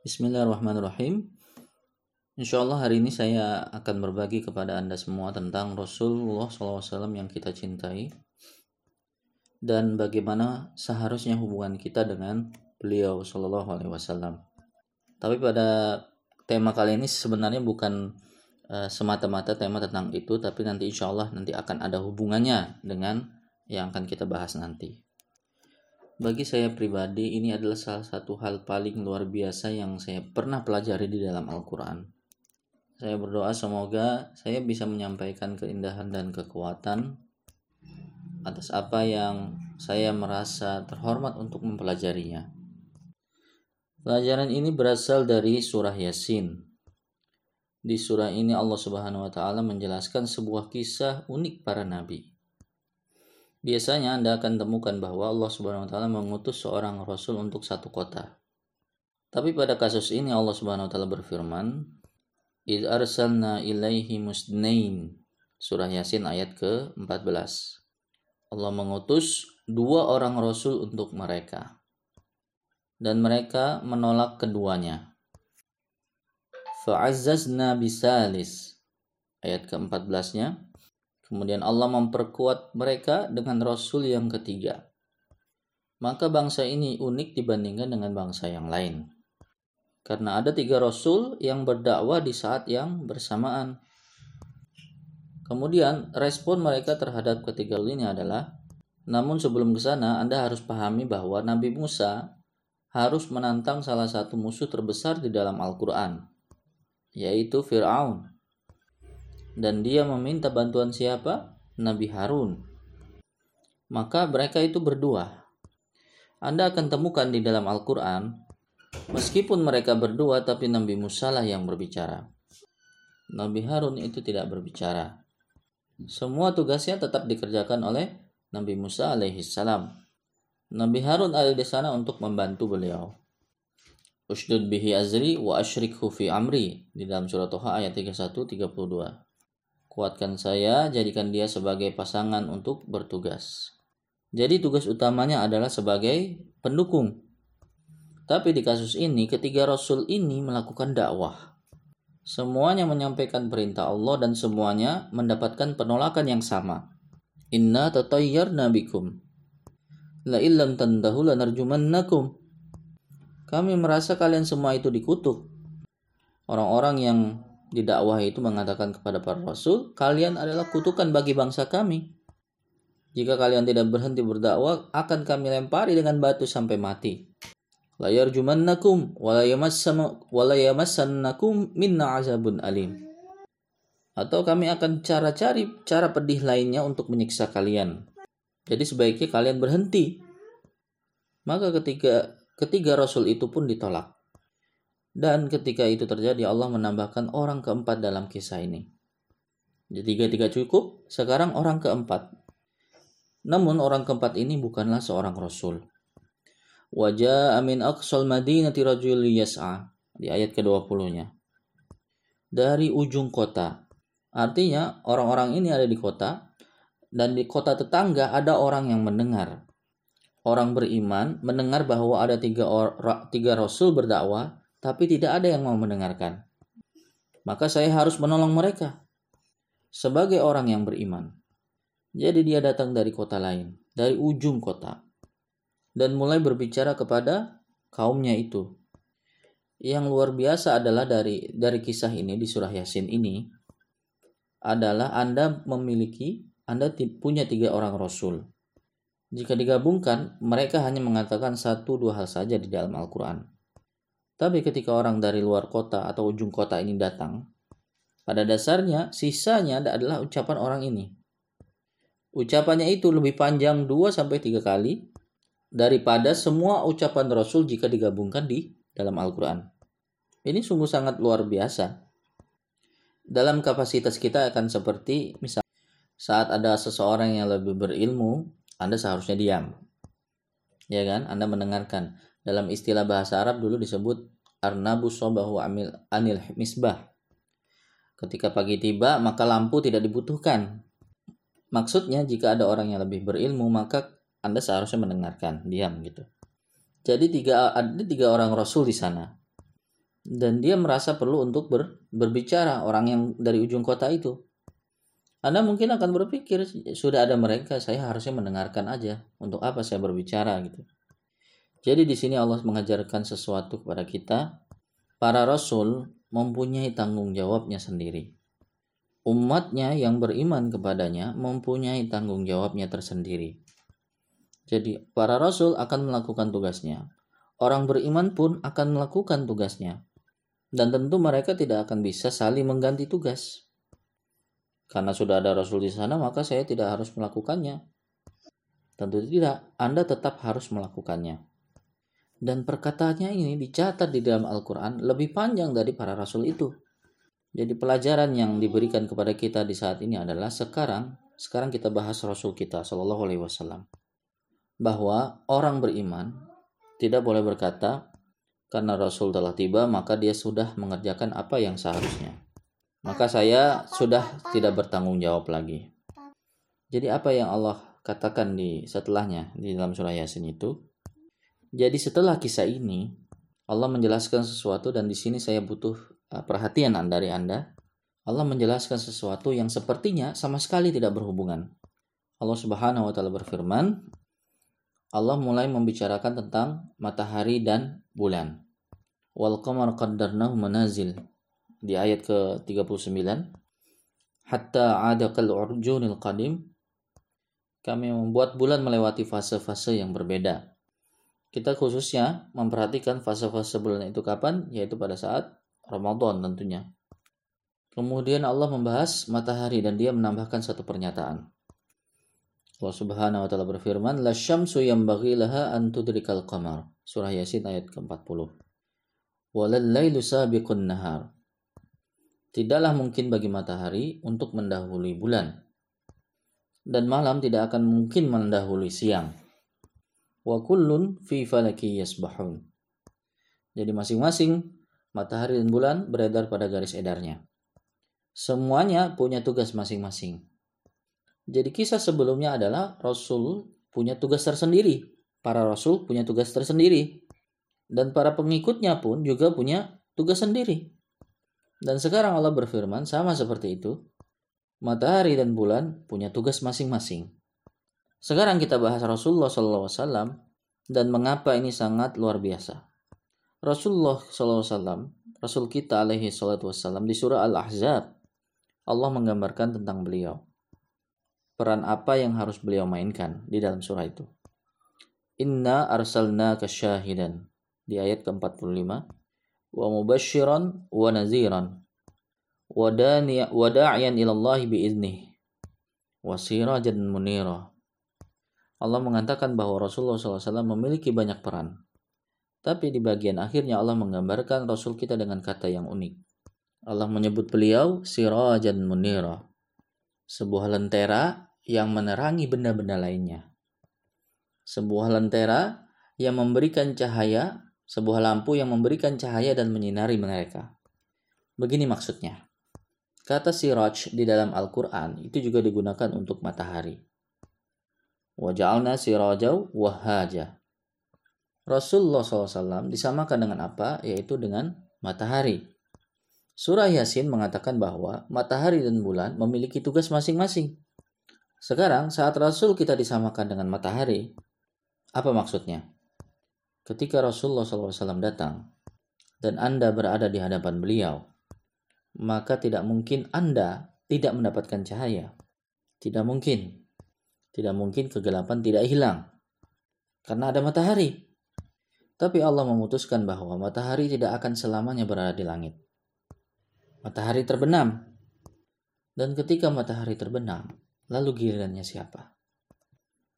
Bismillahirrahmanirrahim. Insya Allah hari ini saya akan berbagi kepada Anda semua tentang Rasulullah SAW yang kita cintai dan bagaimana seharusnya hubungan kita dengan beliau Shallallahu Alaihi Wasallam. Tapi pada tema kali ini sebenarnya bukan uh, semata-mata tema tentang itu, tapi nanti insya Allah nanti akan ada hubungannya dengan yang akan kita bahas nanti. Bagi saya pribadi, ini adalah salah satu hal paling luar biasa yang saya pernah pelajari di dalam Al-Quran. Saya berdoa semoga saya bisa menyampaikan keindahan dan kekuatan atas apa yang saya merasa terhormat untuk mempelajarinya. Pelajaran ini berasal dari surah Yasin. Di surah ini Allah Subhanahu wa taala menjelaskan sebuah kisah unik para nabi. Biasanya Anda akan temukan bahwa Allah Subhanahu wa taala mengutus seorang rasul untuk satu kota. Tapi pada kasus ini Allah Subhanahu wa taala berfirman, "Id arsalna ilaihi musnain." Surah Yasin ayat ke-14. Allah mengutus dua orang rasul untuk mereka. Dan mereka menolak keduanya. Fa'azzazna bisalis. Ayat ke-14-nya, Kemudian Allah memperkuat mereka dengan Rasul yang ketiga. Maka bangsa ini unik dibandingkan dengan bangsa yang lain. Karena ada tiga Rasul yang berdakwah di saat yang bersamaan. Kemudian respon mereka terhadap ketiga ini adalah namun sebelum ke sana Anda harus pahami bahwa Nabi Musa harus menantang salah satu musuh terbesar di dalam Al-Quran, yaitu Fir'aun dan dia meminta bantuan siapa? Nabi Harun. Maka mereka itu berdua. Anda akan temukan di dalam Al-Quran, meskipun mereka berdua, tapi Nabi Musa lah yang berbicara. Nabi Harun itu tidak berbicara. Semua tugasnya tetap dikerjakan oleh Nabi Musa alaihi salam. Nabi Harun ada di sana untuk membantu beliau. Ushdud bihi azri wa ashrikhu fi amri di dalam surat Toha ayat 31 32. Kuatkan saya, jadikan dia sebagai pasangan untuk bertugas. Jadi tugas utamanya adalah sebagai pendukung. Tapi di kasus ini, ketiga rasul ini melakukan dakwah. Semuanya menyampaikan perintah Allah dan semuanya mendapatkan penolakan yang sama. Inna tatayyar nabikum. La illam tantahu lanarjumannakum. Kami merasa kalian semua itu dikutuk. Orang-orang yang di dakwah itu mengatakan kepada para rasul, kalian adalah kutukan bagi bangsa kami. Jika kalian tidak berhenti berdakwah, akan kami lempari dengan batu sampai mati. Layar jumannakum walayamassannakum minna azabun alim. Atau kami akan cara cari cara pedih lainnya untuk menyiksa kalian. Jadi sebaiknya kalian berhenti. Maka ketika ketiga rasul itu pun ditolak. Dan ketika itu terjadi Allah menambahkan orang keempat dalam kisah ini. Jadi tiga-tiga cukup, sekarang orang keempat. Namun orang keempat ini bukanlah seorang rasul. Wajah amin aqsal madinati rajul yas'a di ayat ke-20-nya. Dari ujung kota. Artinya orang-orang ini ada di kota dan di kota tetangga ada orang yang mendengar. Orang beriman mendengar bahwa ada tiga, or, tiga rasul berdakwah tapi tidak ada yang mau mendengarkan. Maka saya harus menolong mereka sebagai orang yang beriman. Jadi dia datang dari kota lain, dari ujung kota, dan mulai berbicara kepada kaumnya itu. Yang luar biasa adalah dari dari kisah ini di surah Yasin ini adalah Anda memiliki Anda punya tiga orang rasul. Jika digabungkan, mereka hanya mengatakan satu dua hal saja di dalam Al-Quran. Tapi ketika orang dari luar kota atau ujung kota ini datang, pada dasarnya sisanya adalah ucapan orang ini. Ucapannya itu lebih panjang 2 sampai 3 kali daripada semua ucapan Rasul jika digabungkan di dalam Al-Qur'an. Ini sungguh sangat luar biasa. Dalam kapasitas kita akan seperti misal saat ada seseorang yang lebih berilmu, Anda seharusnya diam. Ya kan? Anda mendengarkan dalam istilah bahasa Arab dulu disebut arnabu sobahu amil anil misbah. Ketika pagi tiba, maka lampu tidak dibutuhkan. Maksudnya jika ada orang yang lebih berilmu, maka Anda seharusnya mendengarkan, diam gitu. Jadi tiga ada tiga orang rasul di sana. dan dia merasa perlu untuk ber, berbicara orang yang dari ujung kota itu. Anda mungkin akan berpikir sudah ada mereka, saya harusnya mendengarkan aja. Untuk apa saya berbicara gitu. Jadi di sini Allah mengajarkan sesuatu kepada kita. Para rasul mempunyai tanggung jawabnya sendiri. Umatnya yang beriman kepadanya mempunyai tanggung jawabnya tersendiri. Jadi para rasul akan melakukan tugasnya. Orang beriman pun akan melakukan tugasnya. Dan tentu mereka tidak akan bisa saling mengganti tugas. Karena sudah ada rasul di sana, maka saya tidak harus melakukannya. Tentu tidak, Anda tetap harus melakukannya. Dan perkataannya ini dicatat di dalam Al-Quran lebih panjang dari para rasul itu. Jadi pelajaran yang diberikan kepada kita di saat ini adalah sekarang, sekarang kita bahas Rasul kita Shallallahu Alaihi Wasallam bahwa orang beriman tidak boleh berkata karena Rasul telah tiba maka dia sudah mengerjakan apa yang seharusnya. Maka saya sudah tidak bertanggung jawab lagi. Jadi apa yang Allah katakan di setelahnya di dalam surah Yasin itu? Jadi setelah kisah ini Allah menjelaskan sesuatu dan di sini saya butuh uh, perhatian dari Anda. Allah menjelaskan sesuatu yang sepertinya sama sekali tidak berhubungan. Allah Subhanahu wa taala berfirman, Allah mulai membicarakan tentang matahari dan bulan. Wal qamar qaddarnahu manazil di ayat ke-39 hatta ada kal urjunil qadim kami membuat bulan melewati fase-fase yang berbeda. Kita khususnya memperhatikan fase-fase bulan itu kapan? Yaitu pada saat Ramadan tentunya. Kemudian Allah membahas matahari dan dia menambahkan satu pernyataan. Allah Subhanahu wa taala berfirman, "La syamsu yanbaghi laha an tudrikal qamar." Surah Yasin ayat ke-40. "Walal lailu sabiqun nahar." Tidaklah mungkin bagi matahari untuk mendahului bulan. Dan malam tidak akan mungkin mendahului siang. Wa kullun fi falaki yasbahun. Jadi masing-masing matahari dan bulan beredar pada garis edarnya. Semuanya punya tugas masing-masing. Jadi kisah sebelumnya adalah Rasul punya tugas tersendiri. Para Rasul punya tugas tersendiri. Dan para pengikutnya pun juga punya tugas sendiri. Dan sekarang Allah berfirman sama seperti itu. Matahari dan bulan punya tugas masing-masing. Sekarang kita bahas Rasulullah SAW dan mengapa ini sangat luar biasa. Rasulullah SAW, Rasul kita alaihi salatu wassalam di surah Al-Ahzab, Allah menggambarkan tentang beliau peran apa yang harus beliau mainkan di dalam surah itu. Inna arsalna syahidan di ayat ke-45 wa mubashiran wa naziran wa da'iyan ilallahi biiznih wa sirajan munira. Allah mengatakan bahwa Rasulullah SAW memiliki banyak peran. Tapi di bagian akhirnya Allah menggambarkan Rasul kita dengan kata yang unik. Allah menyebut beliau sirajan munira. Sebuah lentera yang menerangi benda-benda lainnya. Sebuah lentera yang memberikan cahaya, sebuah lampu yang memberikan cahaya dan menyinari mereka. Begini maksudnya. Kata siraj di dalam Al-Quran itu juga digunakan untuk matahari. Waja'alna sirajau wahaja. Rasulullah SAW disamakan dengan apa? Yaitu dengan matahari. Surah Yasin mengatakan bahwa matahari dan bulan memiliki tugas masing-masing. Sekarang saat Rasul kita disamakan dengan matahari, apa maksudnya? Ketika Rasulullah SAW datang dan Anda berada di hadapan beliau, maka tidak mungkin Anda tidak mendapatkan cahaya. Tidak mungkin. Tidak mungkin kegelapan tidak hilang. Karena ada matahari. Tapi Allah memutuskan bahwa matahari tidak akan selamanya berada di langit. Matahari terbenam. Dan ketika matahari terbenam, Lalu gilirannya siapa?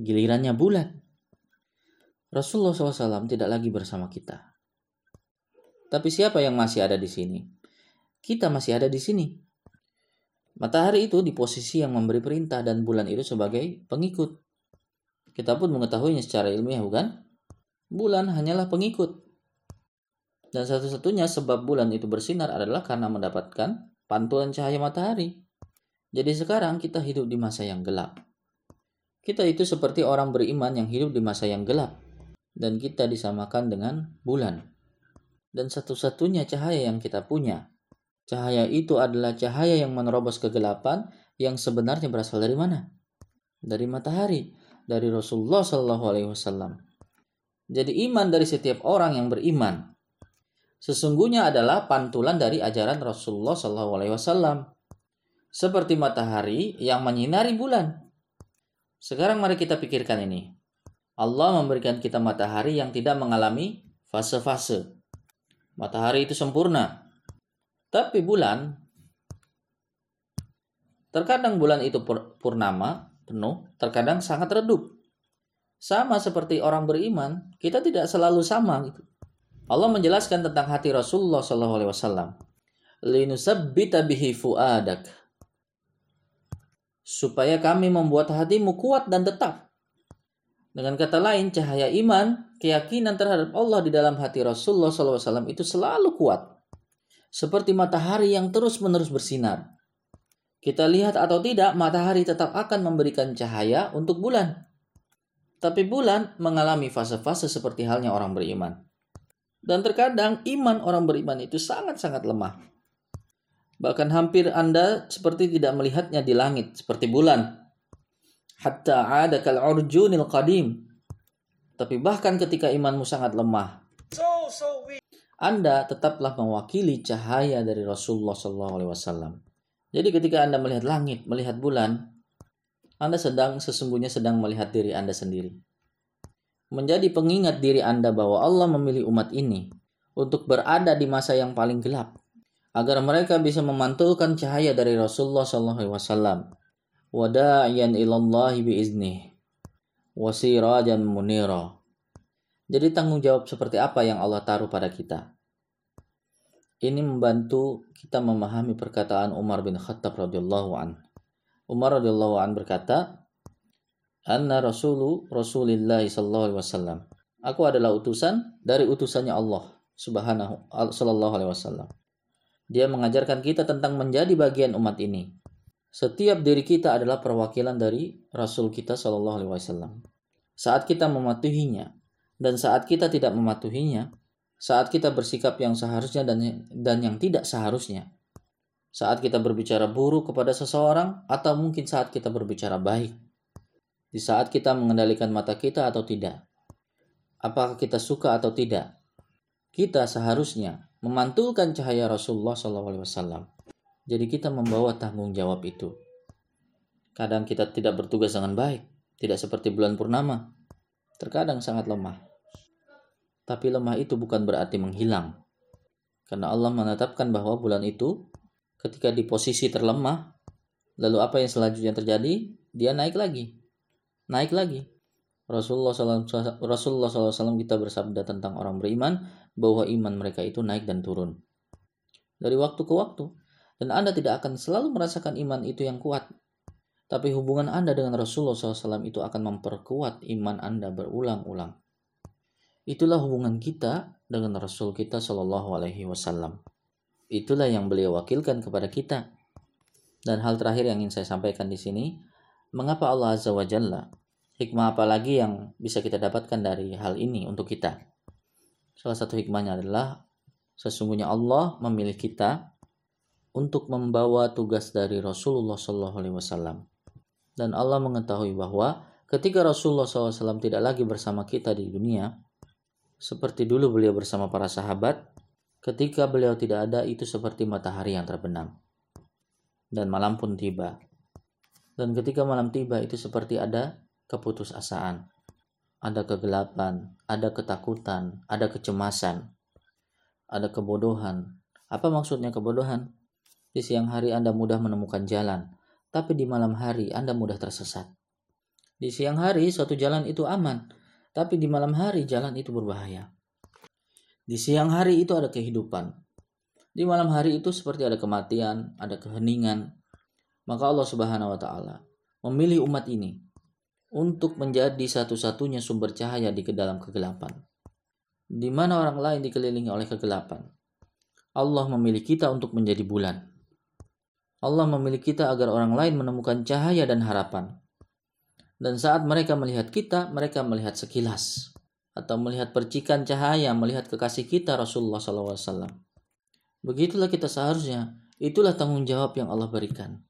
Gilirannya bulan. Rasulullah SAW tidak lagi bersama kita. Tapi siapa yang masih ada di sini? Kita masih ada di sini. Matahari itu di posisi yang memberi perintah dan bulan itu sebagai pengikut. Kita pun mengetahuinya secara ilmiah, bukan? Bulan hanyalah pengikut. Dan satu-satunya sebab bulan itu bersinar adalah karena mendapatkan pantulan cahaya matahari. Jadi sekarang kita hidup di masa yang gelap. Kita itu seperti orang beriman yang hidup di masa yang gelap dan kita disamakan dengan bulan. dan satu-satunya cahaya yang kita punya. Cahaya itu adalah cahaya yang menerobos kegelapan yang sebenarnya berasal dari mana? Dari matahari, dari Rasulullah Shallallahu Alaihi Wasallam. Jadi iman dari setiap orang yang beriman sesungguhnya adalah pantulan dari ajaran Rasulullah Shallallahu Alaihi Wasallam. Seperti matahari yang menyinari bulan. Sekarang mari kita pikirkan ini. Allah memberikan kita matahari yang tidak mengalami fase-fase. Matahari itu sempurna, tapi bulan, terkadang bulan itu purnama, penuh, terkadang sangat redup. Sama seperti orang beriman, kita tidak selalu sama gitu. Allah menjelaskan tentang hati Rasulullah SAW. Linusabbita bihi fuadak. Supaya kami membuat hatimu kuat dan tetap. Dengan kata lain, cahaya iman, keyakinan terhadap Allah di dalam hati Rasulullah SAW itu selalu kuat seperti matahari yang terus-menerus bersinar. Kita lihat atau tidak, matahari tetap akan memberikan cahaya untuk bulan. Tapi bulan mengalami fase-fase seperti halnya orang beriman. Dan terkadang iman orang beriman itu sangat-sangat lemah. Bahkan hampir Anda seperti tidak melihatnya di langit seperti bulan. Hatta ada kal urjunil qadim. Tapi bahkan ketika imanmu sangat lemah, so, so anda tetaplah mewakili cahaya dari Rasulullah SAW. Jadi ketika Anda melihat langit, melihat bulan, Anda sedang sesungguhnya sedang melihat diri Anda sendiri. Menjadi pengingat diri Anda bahwa Allah memilih umat ini untuk berada di masa yang paling gelap, agar mereka bisa memantulkan cahaya dari Rasulullah SAW. Wada'iyan ilallahi biiznih. Wasirajan munira jadi tanggung jawab seperti apa yang Allah taruh pada kita? Ini membantu kita memahami perkataan Umar bin Khattab radhiyallahu an. Umar radhiyallahu an berkata, "Anna rasulu Rasulillah sallallahu alaihi wasallam." Aku adalah utusan dari utusannya Allah Subhanahu sallallahu alaihi wasallam. Dia mengajarkan kita tentang menjadi bagian umat ini. Setiap diri kita adalah perwakilan dari Rasul kita sallallahu alaihi wasallam. Saat kita mematuhinya, dan saat kita tidak mematuhinya, saat kita bersikap yang seharusnya dan dan yang tidak seharusnya, saat kita berbicara buruk kepada seseorang atau mungkin saat kita berbicara baik, di saat kita mengendalikan mata kita atau tidak, apakah kita suka atau tidak, kita seharusnya memantulkan cahaya Rasulullah SAW. Jadi kita membawa tanggung jawab itu. Kadang kita tidak bertugas dengan baik, tidak seperti bulan purnama. Terkadang sangat lemah. Tapi lemah itu bukan berarti menghilang. Karena Allah menetapkan bahwa bulan itu ketika di posisi terlemah, lalu apa yang selanjutnya terjadi? Dia naik lagi. Naik lagi. Rasulullah SAW, Rasulullah SAW kita bersabda tentang orang beriman bahwa iman mereka itu naik dan turun. Dari waktu ke waktu. Dan Anda tidak akan selalu merasakan iman itu yang kuat. Tapi hubungan Anda dengan Rasulullah SAW itu akan memperkuat iman Anda berulang-ulang. Itulah hubungan kita dengan Rasul kita Shallallahu Alaihi Wasallam. Itulah yang beliau wakilkan kepada kita. Dan hal terakhir yang ingin saya sampaikan di sini, mengapa Allah Azza wa Jalla, hikmah apa lagi yang bisa kita dapatkan dari hal ini untuk kita? Salah satu hikmahnya adalah sesungguhnya Allah memilih kita untuk membawa tugas dari Rasulullah Shallallahu Alaihi Wasallam. Dan Allah mengetahui bahwa ketika Rasulullah SAW tidak lagi bersama kita di dunia, seperti dulu beliau bersama para sahabat, ketika beliau tidak ada itu seperti matahari yang terbenam. Dan malam pun tiba. Dan ketika malam tiba itu seperti ada keputusasaan. Ada kegelapan, ada ketakutan, ada kecemasan, ada kebodohan. Apa maksudnya kebodohan? Di siang hari Anda mudah menemukan jalan, tapi di malam hari Anda mudah tersesat. Di siang hari suatu jalan itu aman, tapi di malam hari jalan itu berbahaya. Di siang hari itu ada kehidupan. Di malam hari itu seperti ada kematian, ada keheningan. Maka Allah Subhanahu wa taala memilih umat ini untuk menjadi satu-satunya sumber cahaya di dalam kegelapan. Di mana orang lain dikelilingi oleh kegelapan. Allah memilih kita untuk menjadi bulan. Allah memilih kita agar orang lain menemukan cahaya dan harapan. Dan saat mereka melihat kita, mereka melihat sekilas. atau melihat percikan cahaya, melihat kekasih kita Rasulullah SAW. Begitulah kita seharusnya. Itulah tanggung jawab yang Allah berikan.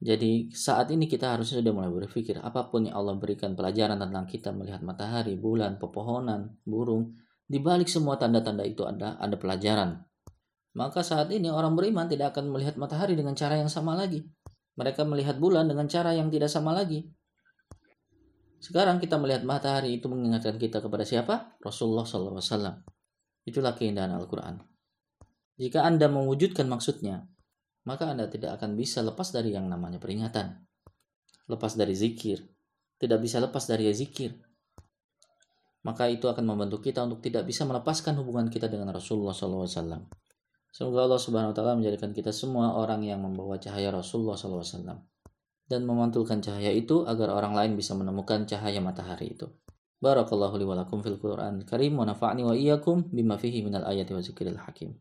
Jadi saat ini kita harusnya sudah mulai berpikir apa pun yang Allah berikan pelajaran tentang kita melihat matahari, bulan, pepohonan, burung, di balik semua tanda-tanda itu ada ada pelajaran. Maka saat ini orang beriman tidak akan melihat matahari dengan cara yang sama lagi. Mereka melihat bulan dengan cara yang tidak sama lagi. Sekarang kita melihat matahari itu mengingatkan kita kepada siapa? Rasulullah SAW. Itulah keindahan Al-Quran. Jika Anda mewujudkan maksudnya, maka Anda tidak akan bisa lepas dari yang namanya peringatan. Lepas dari zikir. Tidak bisa lepas dari zikir. Maka itu akan membantu kita untuk tidak bisa melepaskan hubungan kita dengan Rasulullah SAW. Semoga Allah Subhanahu wa taala menjadikan kita semua orang yang membawa cahaya Rasulullah SAW dan memantulkan cahaya itu agar orang lain bisa menemukan cahaya matahari itu. Barakallahu li wa lakum fil Qur'an karim wa nafa'ni wa iyyakum bima fihi minal ayati wa zikril hakim.